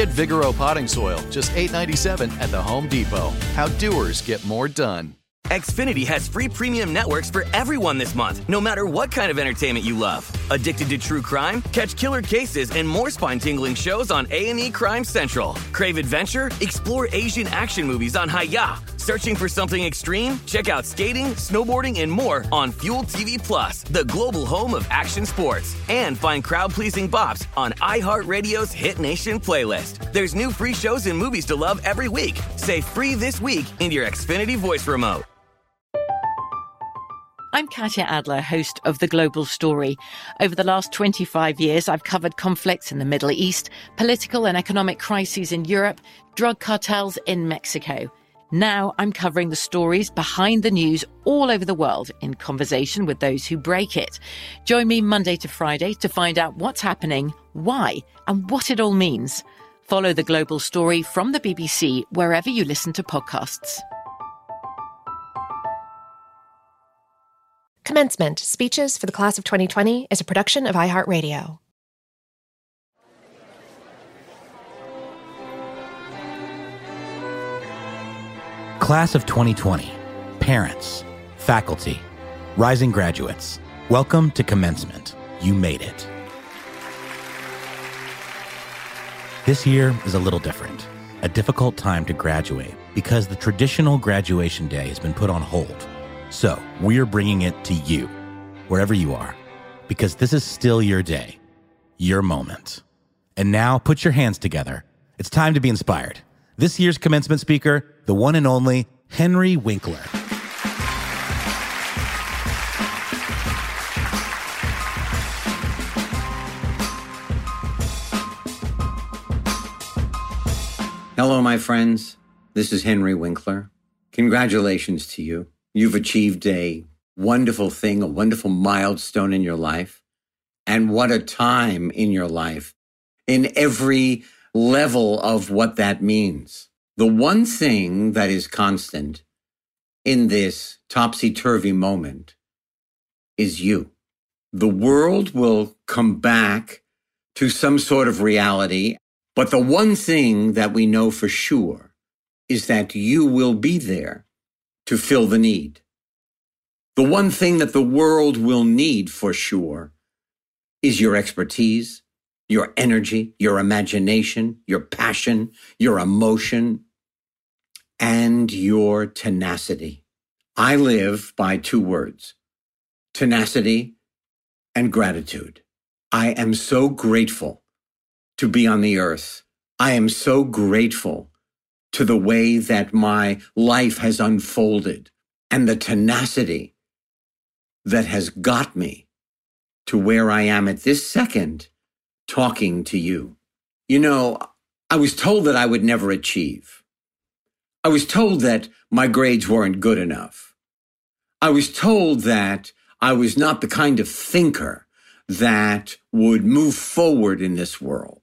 Get Vigoro potting soil, just $8.97 at the Home Depot. How doers get more done. Xfinity has free premium networks for everyone this month, no matter what kind of entertainment you love. Addicted to true crime? Catch killer cases and more spine-tingling shows on A&E Crime Central. Crave adventure? Explore Asian action movies on Hi-YAH. Searching for something extreme? Check out skating, snowboarding, and more on Fuel TV Plus, the global home of action sports. And find crowd-pleasing bops on iHeartRadio's Hit Nation playlist. There's new free shows and movies to love every week. Say free this week in your Xfinity voice remote. I'm Katya Adler, host of The Global Story. Over the last 25 years, I've covered conflicts in the Middle East, political and economic crises in Europe, drug cartels in Mexico. Now I'm covering the stories behind the news all over the world in conversation with those who break it. Join me Monday to Friday to find out what's happening, why, and what it all means. Follow The Global Story from the BBC wherever you listen to podcasts. Commencement Speeches for the Class of 2020 is a production of iHeartRadio. Class of 2020, parents, faculty, rising graduates, welcome to commencement. You made it. This year is a little different, a difficult time to graduate because the traditional graduation day has been put on hold. So we're bringing it to you, wherever you are, because this is still your day, your moment. And now put your hands together. It's time to be inspired. This year's commencement speaker, the one and only Henry Winkler. Hello, my friends. This is Henry Winkler. Congratulations to you. You've achieved a wonderful thing, a wonderful milestone in your life. And what a time in your life in every level of what that means. The one thing that is constant in this topsy turvy moment is you. The world will come back to some sort of reality. But the one thing that we know for sure is that you will be there to fill the need. The one thing that the world will need for sure is your expertise, your energy, your imagination, your passion, your emotion, and your tenacity. I live by two words tenacity and gratitude. I am so grateful to be on the earth. I am so grateful to the way that my life has unfolded and the tenacity that has got me to where I am at this second talking to you. You know, I was told that I would never achieve. I was told that my grades weren't good enough. I was told that I was not the kind of thinker that would move forward in this world.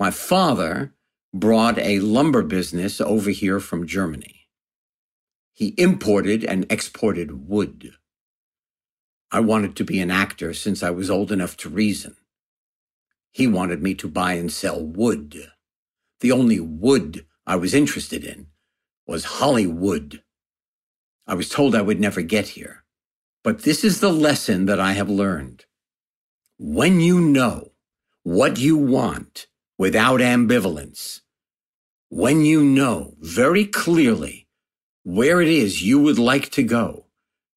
My father brought a lumber business over here from Germany. He imported and exported wood. I wanted to be an actor since I was old enough to reason. He wanted me to buy and sell wood. The only wood I was interested in was Hollywood. I was told I would never get here. But this is the lesson that I have learned. When you know what you want, without ambivalence. When you know very clearly where it is you would like to go,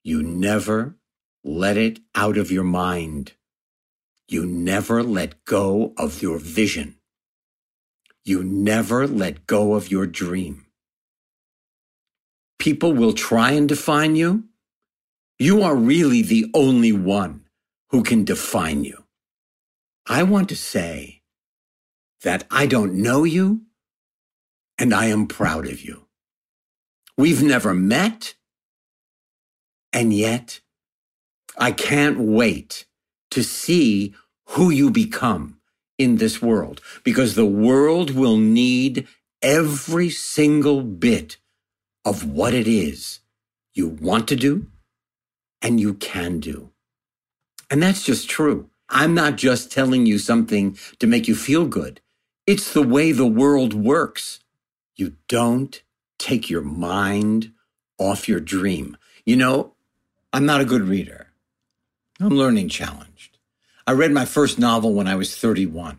you never let it out of your mind. You never let go of your vision. You never let go of your dream. People will try and define you. You are really the only one who can define you. I want to say that I don't know you and I am proud of you. We've never met. And yet I can't wait to see who you become in this world because the world will need every single bit of what it is you want to do and you can do. And that's just true. I'm not just telling you something to make you feel good. It's the way the world works. You don't take your mind off your dream. You know, I'm not a good reader. I'm learning challenged. I read my first novel when I was 31,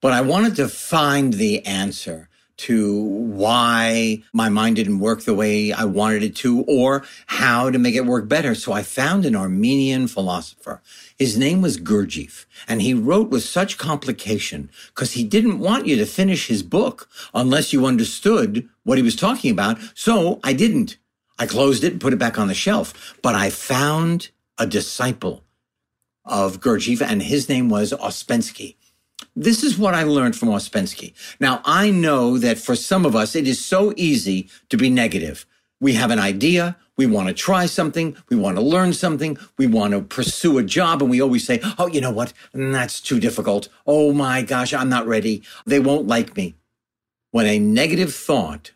but I wanted to find the answer to why my mind didn't work the way I wanted it to or how to make it work better. So I found an Armenian philosopher. His name was Gurdjieff and he wrote with such complication because he didn't want you to finish his book unless you understood what he was talking about. So I didn't. I closed it and put it back on the shelf, but I found a disciple of Gurdjieff, and his name was Ouspensky. This is what I learned from Ouspensky. Now, I know that for some of us, it is so easy to be negative. We have an idea. We want to try something. We want to learn something. We want to pursue a job. And we always say, Oh, you know what? That's too difficult. Oh my gosh, I'm not ready. They won't like me. When a negative thought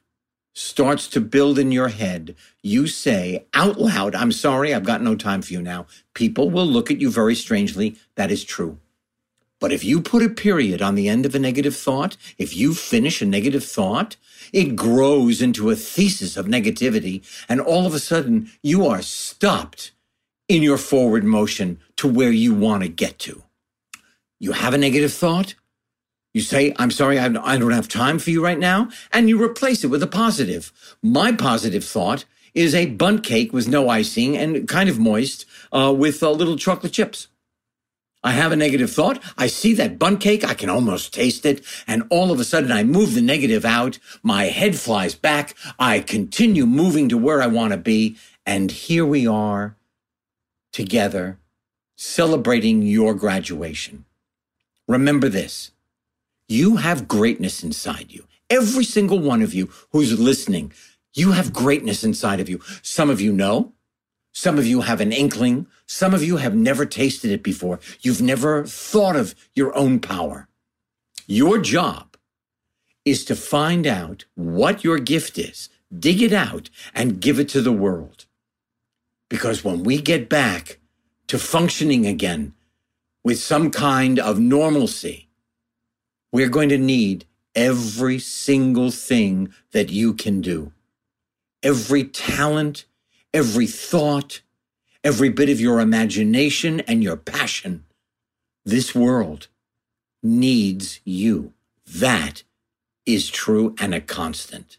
starts to build in your head, you say out loud, I'm sorry, I've got no time for you now. People will look at you very strangely. That is true. But if you put a period on the end of a negative thought, if you finish a negative thought, it grows into a thesis of negativity. And all of a sudden, you are stopped in your forward motion to where you want to get to. You have a negative thought. You say, I'm sorry, I don't have time for you right now. And you replace it with a positive. My positive thought is a Bundt cake with no icing and kind of moist uh, with uh, little chocolate chips. I have a negative thought. I see that Bundt cake. I can almost taste it. And all of a sudden I move the negative out. My head flies back. I continue moving to where I want to be. And here we are together celebrating your graduation. Remember this. You have greatness inside you. Every single one of you who's listening, you have greatness inside of you. Some of you know. Some of you have an inkling. Some of you have never tasted it before. You've never thought of your own power. Your job is to find out what your gift is, dig it out, and give it to the world. Because when we get back to functioning again with some kind of normalcy, we're going to need every single thing that you can do. Every talent, every thought, every bit of your imagination and your passion. This world needs you. That is true and a constant.